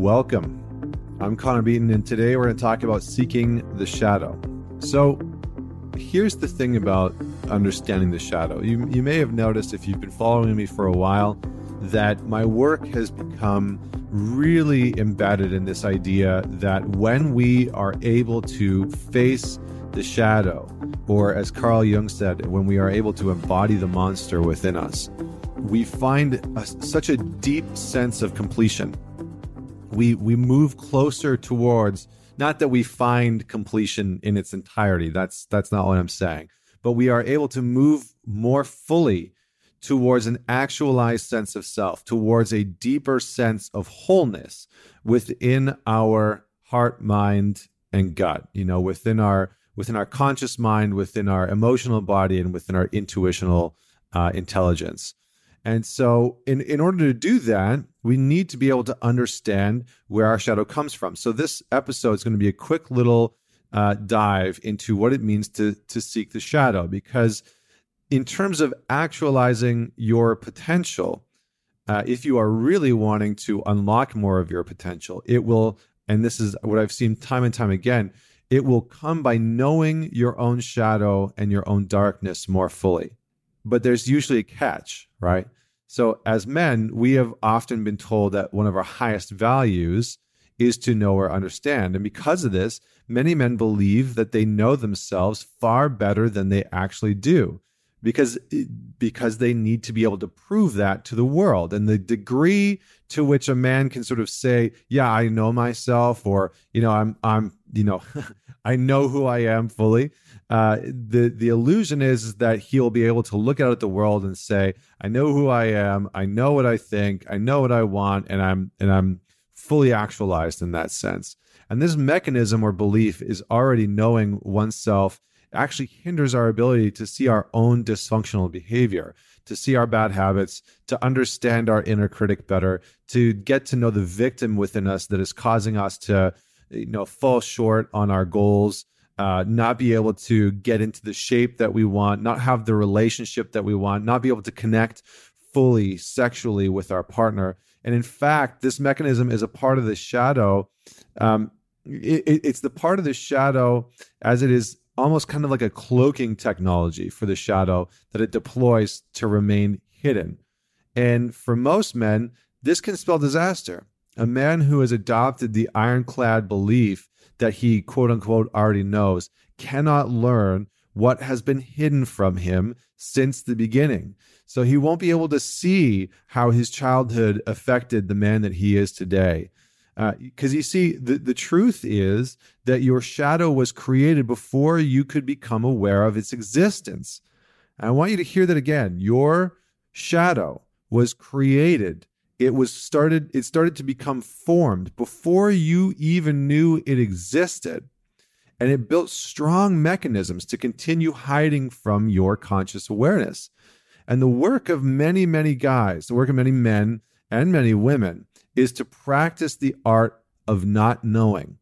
welcome. I'm Connor Beaton, and today we're going to talk about seeking the shadow. So, here's the thing about understanding the shadow. You, you may have noticed if you've been following me for a while that my work has become really embedded in this idea that when we are able to face the shadow, or as Carl Jung said, when we are able to embody the monster within us, we find a, such a deep sense of completion. We we move closer towards not that we find completion in its entirety. That's that's not what I'm saying. But we are able to move more fully towards an actualized sense of self, towards a deeper sense of wholeness within our heart, mind, and gut. You know, within our within our conscious mind, within our emotional body, and within our intuitional uh, intelligence. And so, in, in order to do that, we need to be able to understand where our shadow comes from. So, this episode is going to be a quick little uh, dive into what it means to, to seek the shadow. Because, in terms of actualizing your potential, uh, if you are really wanting to unlock more of your potential, it will, and this is what I've seen time and time again, it will come by knowing your own shadow and your own darkness more fully but there's usually a catch, right? So, as men, we have often been told that one of our highest values is to know or understand. And because of this, many men believe that they know themselves far better than they actually do because because they need to be able to prove that to the world and the degree to which a man can sort of say yeah i know myself or you know i'm i'm you know i know who i am fully. Uh, the the illusion is that he'll be able to look out at the world and say i know who i am. I know what i think. I know what i want and i'm and i'm fully actualized in that sense. And this mechanism or belief is already knowing oneself actually hinders our ability to see our own dysfunctional behavior, to see our bad habits, to understand our inner critic better, to get to know the victim within us that is causing us to, you know, fall short on our goals, uh, not be able to get into the shape that we want, not have the relationship that we want, not be able to connect fully sexually with our partner. And in fact, this mechanism is a part of the shadow. Um, it, it's the part of the shadow as it is almost kind of like a cloaking technology for the shadow that it deploys to remain hidden. And for most men, this can spell disaster. A man who has adopted the ironclad belief that he, quote unquote, already knows cannot learn what has been hidden from him since the beginning. So he won't be able to see how his childhood affected the man that he is today. Because uh, you see, the, the truth is that your shadow was created before you could become aware of its existence. I want you to hear that again. Your shadow was created. It was started, it started to become formed before you even knew it existed. And it built strong mechanisms to continue hiding from your conscious awareness. And the work of many, many guys, the work of many men and many women, is to practice the art of not knowing.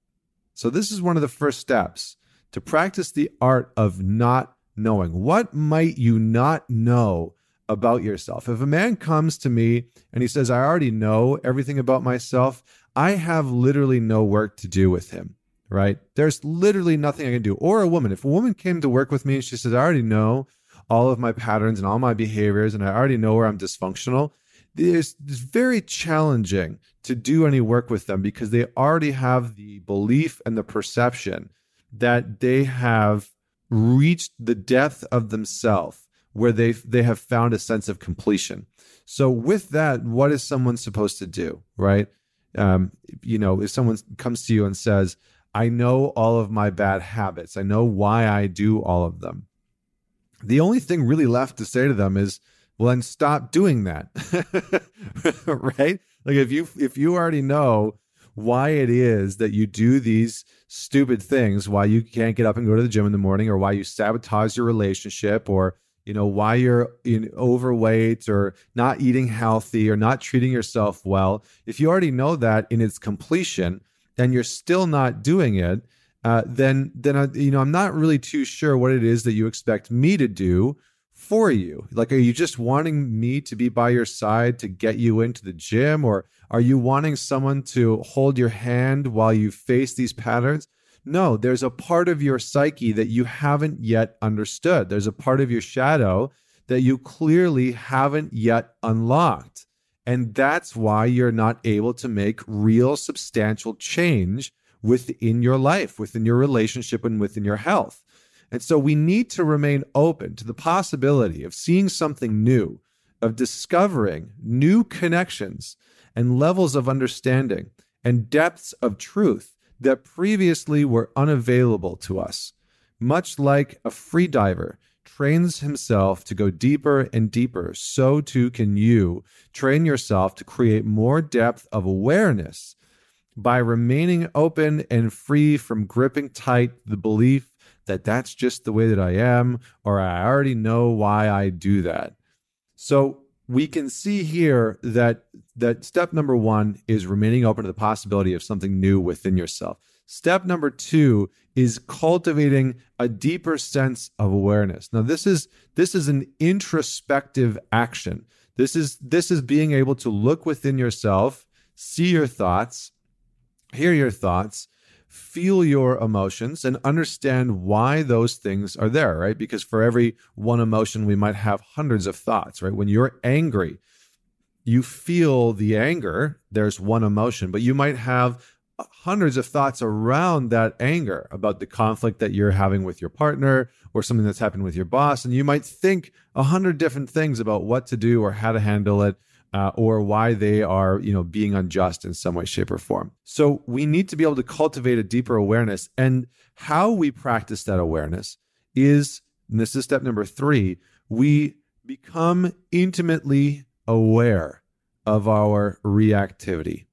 So, this is one of the first steps to practice the art of not knowing. What might you not know about yourself? If a man comes to me and he says, I already know everything about myself, I have literally no work to do with him, right? There's literally nothing I can do. Or a woman, if a woman came to work with me and she says, I already know all of my patterns and all my behaviors, and I already know where I'm dysfunctional, it's, very challenging to do any work with them because they already have the belief and the perception that they have reached the depth of themselves where they they have found a sense of completion. So with that, what is someone supposed to do, right? Um, you know, if someone comes to you and says, "I know all of my bad habits. I know why I do all of them." The only thing really left to say to them is, well then stop doing that right like if you if you already know why it is that you do these stupid things why you can't get up and go to the gym in the morning or why you sabotage your relationship or you know why you're in overweight or not eating healthy or not treating yourself well if you already know that in its completion and you're still not doing it uh, then then I, you know i'm not really too sure what it is that you expect me to do for you? Like, are you just wanting me to be by your side to get you into the gym? Or are you wanting someone to hold your hand while you face these patterns? No, there's a part of your psyche that you haven't yet understood. There's a part of your shadow that you clearly haven't yet unlocked. And that's why you're not able to make real substantial change within your life, within your relationship, and within your health. And so we need to remain open to the possibility of seeing something new, of discovering new connections and levels of understanding and depths of truth that previously were unavailable to us. Much like a free diver trains himself to go deeper and deeper, so too can you train yourself to create more depth of awareness by remaining open and free from gripping tight the belief that that's just the way that I am, or I already know why I do that. So we can see here that that step number one is remaining open to the possibility of something new within yourself. Step number two is cultivating a deeper sense of awareness. Now, this is this is an introspective action. This is this is being able to look within yourself, see your thoughts, hear your thoughts, feel your emotions and understand why those things are there, right? Because for every one emotion, we might have hundreds of thoughts, right? When you're angry, you feel the anger, there's one emotion, but you might have hundreds of thoughts around that anger about the conflict that you're having with your partner or something that's happened with your boss. And you might think a hundred different things about what to do or how to handle it uh, or why they are, you know, being unjust in some way, shape, or form. So we need to be able to cultivate a deeper awareness, and how we practice that awareness is, this is step number three, we become intimately aware of our reactivity.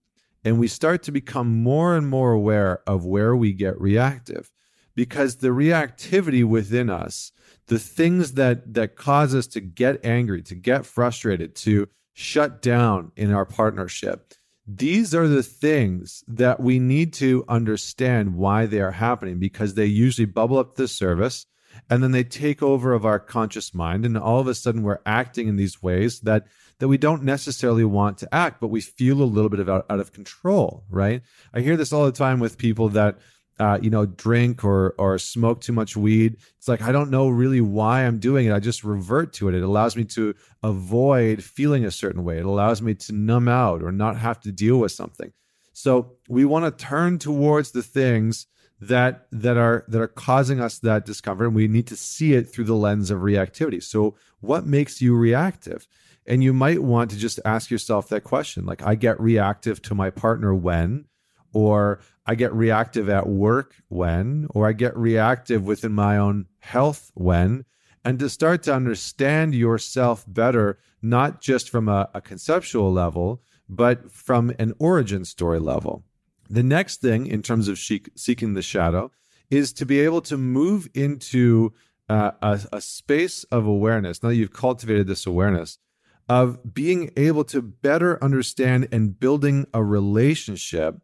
And we start to become more and more aware of where we get reactive because the reactivity within us, the things that that cause us to get angry, to get frustrated, to shut down in our partnership. These are the things that we need to understand why they are happening because they usually bubble up the service and then they take over of our conscious mind and all of a sudden we're acting in these ways that that we don't necessarily want to act but we feel a little bit of out, out of control right i hear this all the time with people that uh, you know, drink or or smoke too much weed. It's like I don't know really why I'm doing it. I just revert to it. It allows me to avoid feeling a certain way. It allows me to numb out or not have to deal with something. So we want to turn towards the things that that are that are causing us that discomfort, and we need to see it through the lens of reactivity. So what makes you reactive? And you might want to just ask yourself that question. Like I get reactive to my partner when or I get reactive at work when, or I get reactive within my own health when, and to start to understand yourself better, not just from a, a conceptual level, but from an origin story level. The next thing, in terms of seeking the shadow, is to be able to move into uh, a, a space of awareness. Now that you've cultivated this awareness, of being able to better understand and building a relationship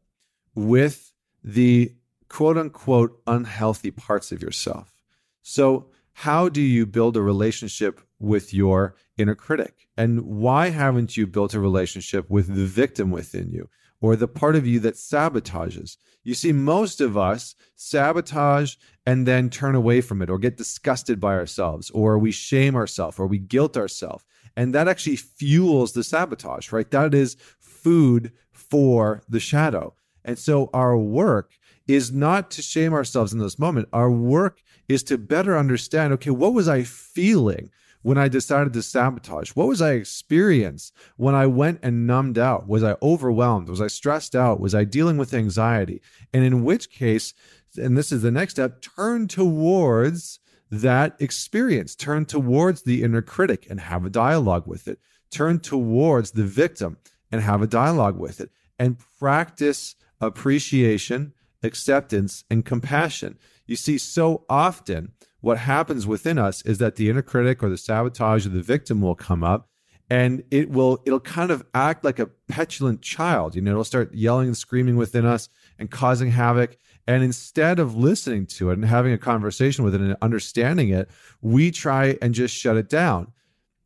with the quote unquote unhealthy parts of yourself. So, how do you build a relationship with your inner critic? And why haven't you built a relationship with the victim within you or the part of you that sabotages? You see, most of us sabotage and then turn away from it or get disgusted by ourselves or we shame ourselves or we guilt ourselves. And that actually fuels the sabotage, right? That is food for the shadow. And so our work is not to shame ourselves in this moment. Our work is to better understand okay, what was I feeling when I decided to sabotage? What was I experienced when I went and numbed out? Was I overwhelmed? Was I stressed out? Was I dealing with anxiety? And in which case, and this is the next step, turn towards that experience, turn towards the inner critic and have a dialogue with it, turn towards the victim and have a dialogue with it, and practice appreciation, acceptance, and compassion. You see, so often what happens within us is that the inner critic or the sabotage or the victim will come up and it will it'll kind of act like a petulant child you know it'll start yelling and screaming within us and causing havoc And instead of listening to it and having a conversation with it and understanding it, we try and just shut it down.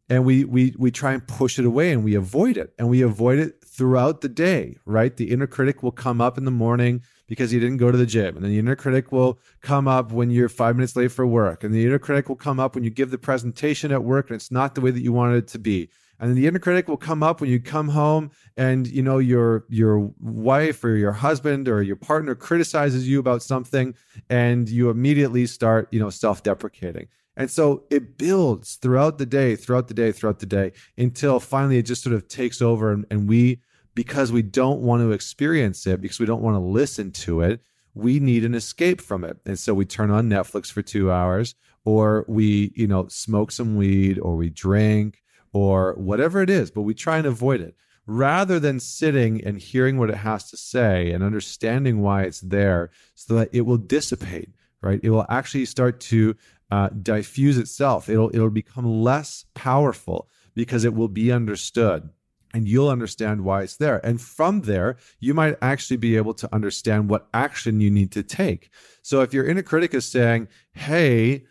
And we we we try and push it away and we avoid it. And we avoid it throughout the day, right? The inner critic will come up in the morning because you didn't go to the gym. And then the inner critic will come up when you're five minutes late for work. And the inner critic will come up when you give the presentation at work and it's not the way that you wanted it to be and then the inner critic will come up when you come home and you know your your wife or your husband or your partner criticizes you about something and you immediately start you know self-deprecating and so it builds throughout the day throughout the day throughout the day until finally it just sort of takes over and, and we because we don't want to experience it because we don't want to listen to it we need an escape from it. And so we turn on netflix for two hours or we you know smoke some weed or we drink or whatever it is, but we try and avoid it. Rather than sitting and hearing what it has to say and understanding why it's there so that it will dissipate, right? It will actually start to uh, diffuse itself. It'll, it'll become less powerful because it will be understood and you'll understand why it's there. And from there, you might actually be able to understand what action you need to take. So if your inner critic is saying, Hey,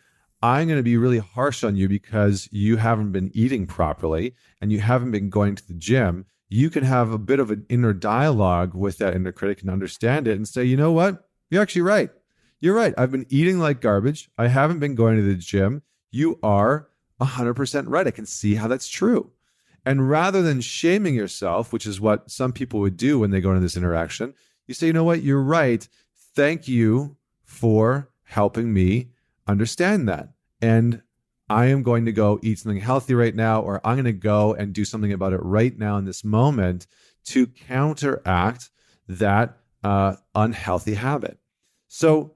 I'm going to be really harsh on you because you haven't been eating properly and you haven't been going to the gym. You can have a bit of an inner dialogue with that inner critic and understand it and say, you know what? You're actually right. You're right. I've been eating like garbage. I haven't been going to the gym. You are 100% right. I can see how that's true. And rather than shaming yourself, which is what some people would do when they go into this interaction, you say, you know what? You're right. Thank you for helping me understand that and I am going to go eat something healthy right now, or I'm going to go and do something about it right now in this moment to counteract that uh, unhealthy habit. So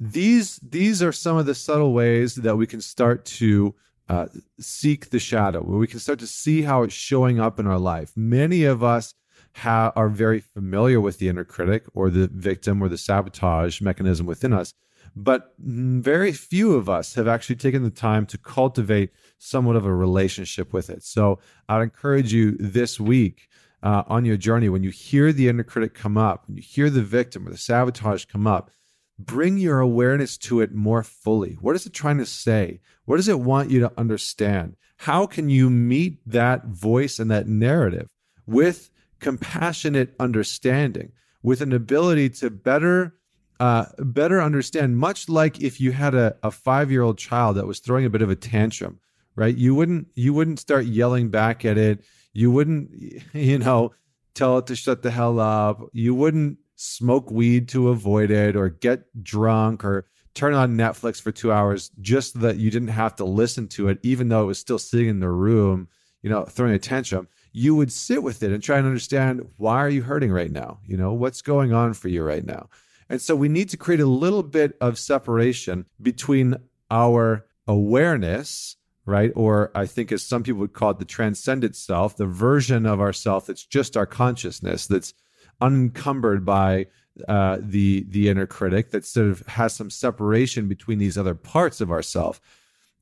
these these are some of the subtle ways that we can start to uh, seek the shadow, where we can start to see how it's showing up in our life. Many of us ha- are very familiar with the inner critic or the victim or the sabotage mechanism within us but very few of us have actually taken the time to cultivate somewhat of a relationship with it. So I'd encourage you this week uh, on your journey, when you hear the inner critic come up, when you hear the victim or the sabotage come up, bring your awareness to it more fully. What is it trying to say? What does it want you to understand? How can you meet that voice and that narrative with compassionate understanding, with an ability to better uh, better understand, much like if you had a, a five year old child that was throwing a bit of a tantrum, right? You wouldn't you wouldn't start yelling back at it. You wouldn't, you know, tell it to shut the hell up. You wouldn't smoke weed to avoid it or get drunk or turn on Netflix for two hours just so that you didn't have to listen to it, even though it was still sitting in the room, you know, throwing a tantrum. You would sit with it and try and understand why are you hurting right now? You know, what's going on for you right now? And so we need to create a little bit of separation between our awareness, right? Or I think, as some people would call it, the transcendent self, the version of ourself that's just our consciousness, that's unencumbered by uh, the the inner critic, that sort of has some separation between these other parts of ourself.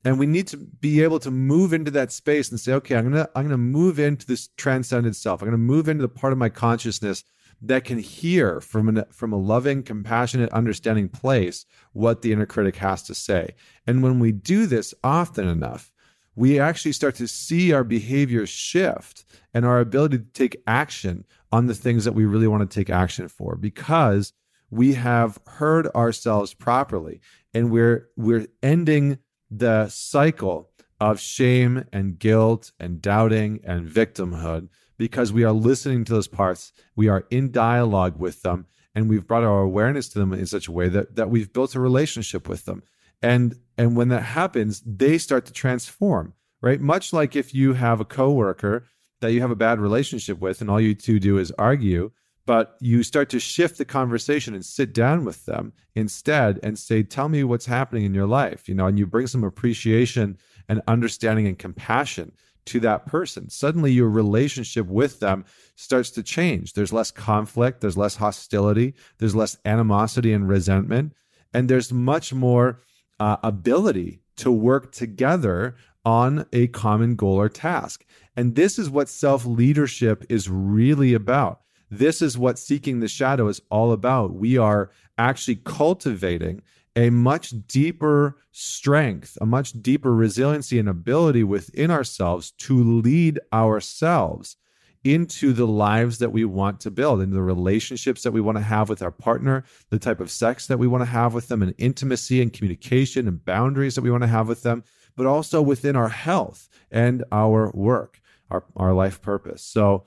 And we need to be able to move into that space and say, okay, I'm gonna I'm gonna move into this transcendent self. I'm gonna move into the part of my consciousness that can hear from an, from a loving, compassionate, understanding place what the inner critic has to say. And when we do this often enough, we actually start to see our behaviors shift and our ability to take action on the things that we really want to take action for because we have heard ourselves properly and we're we're ending the cycle of shame and guilt and doubting and victimhood because we are listening to those parts, we are in dialogue with them, and we've brought our awareness to them in such a way that that we've built a relationship with them. And and when that happens, they start to transform, right? Much like if you have a coworker that you have a bad relationship with and all you two do is argue, but you start to shift the conversation and sit down with them instead and say, Tell me what's happening in your life, you know, and you bring some appreciation and understanding and compassion to that person. Suddenly, your relationship with them starts to change. There's less conflict, there's less hostility, there's less animosity and resentment, and there's much more uh, ability to work together on a common goal or task. And this is what self leadership is really about. this is what seeking the shadow is all about. We are actually cultivating a much deeper strength, a much deeper resiliency and ability within ourselves to lead ourselves into the lives that we want to build, into the relationships that we want to have with our partner, the type of sex that we want to have with them, and intimacy and communication and boundaries that we want to have with them, but also within our health and our work, our, our life purpose. So,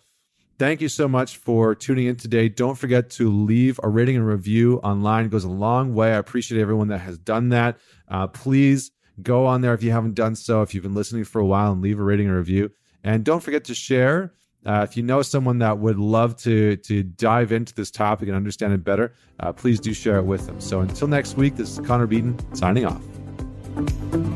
thank you so much for tuning in today. Don't forget to leave a rating and review online. It goes a long way. I appreciate everyone that has done that. Uh, please go on there if you haven't done so, if you've been listening for a while, and leave a rating and review. And don't forget to share uh, if you know someone that would love to to dive into this topic and understand it better, uh, please do share it with them. So until next week, this is Connor Beaton signing off.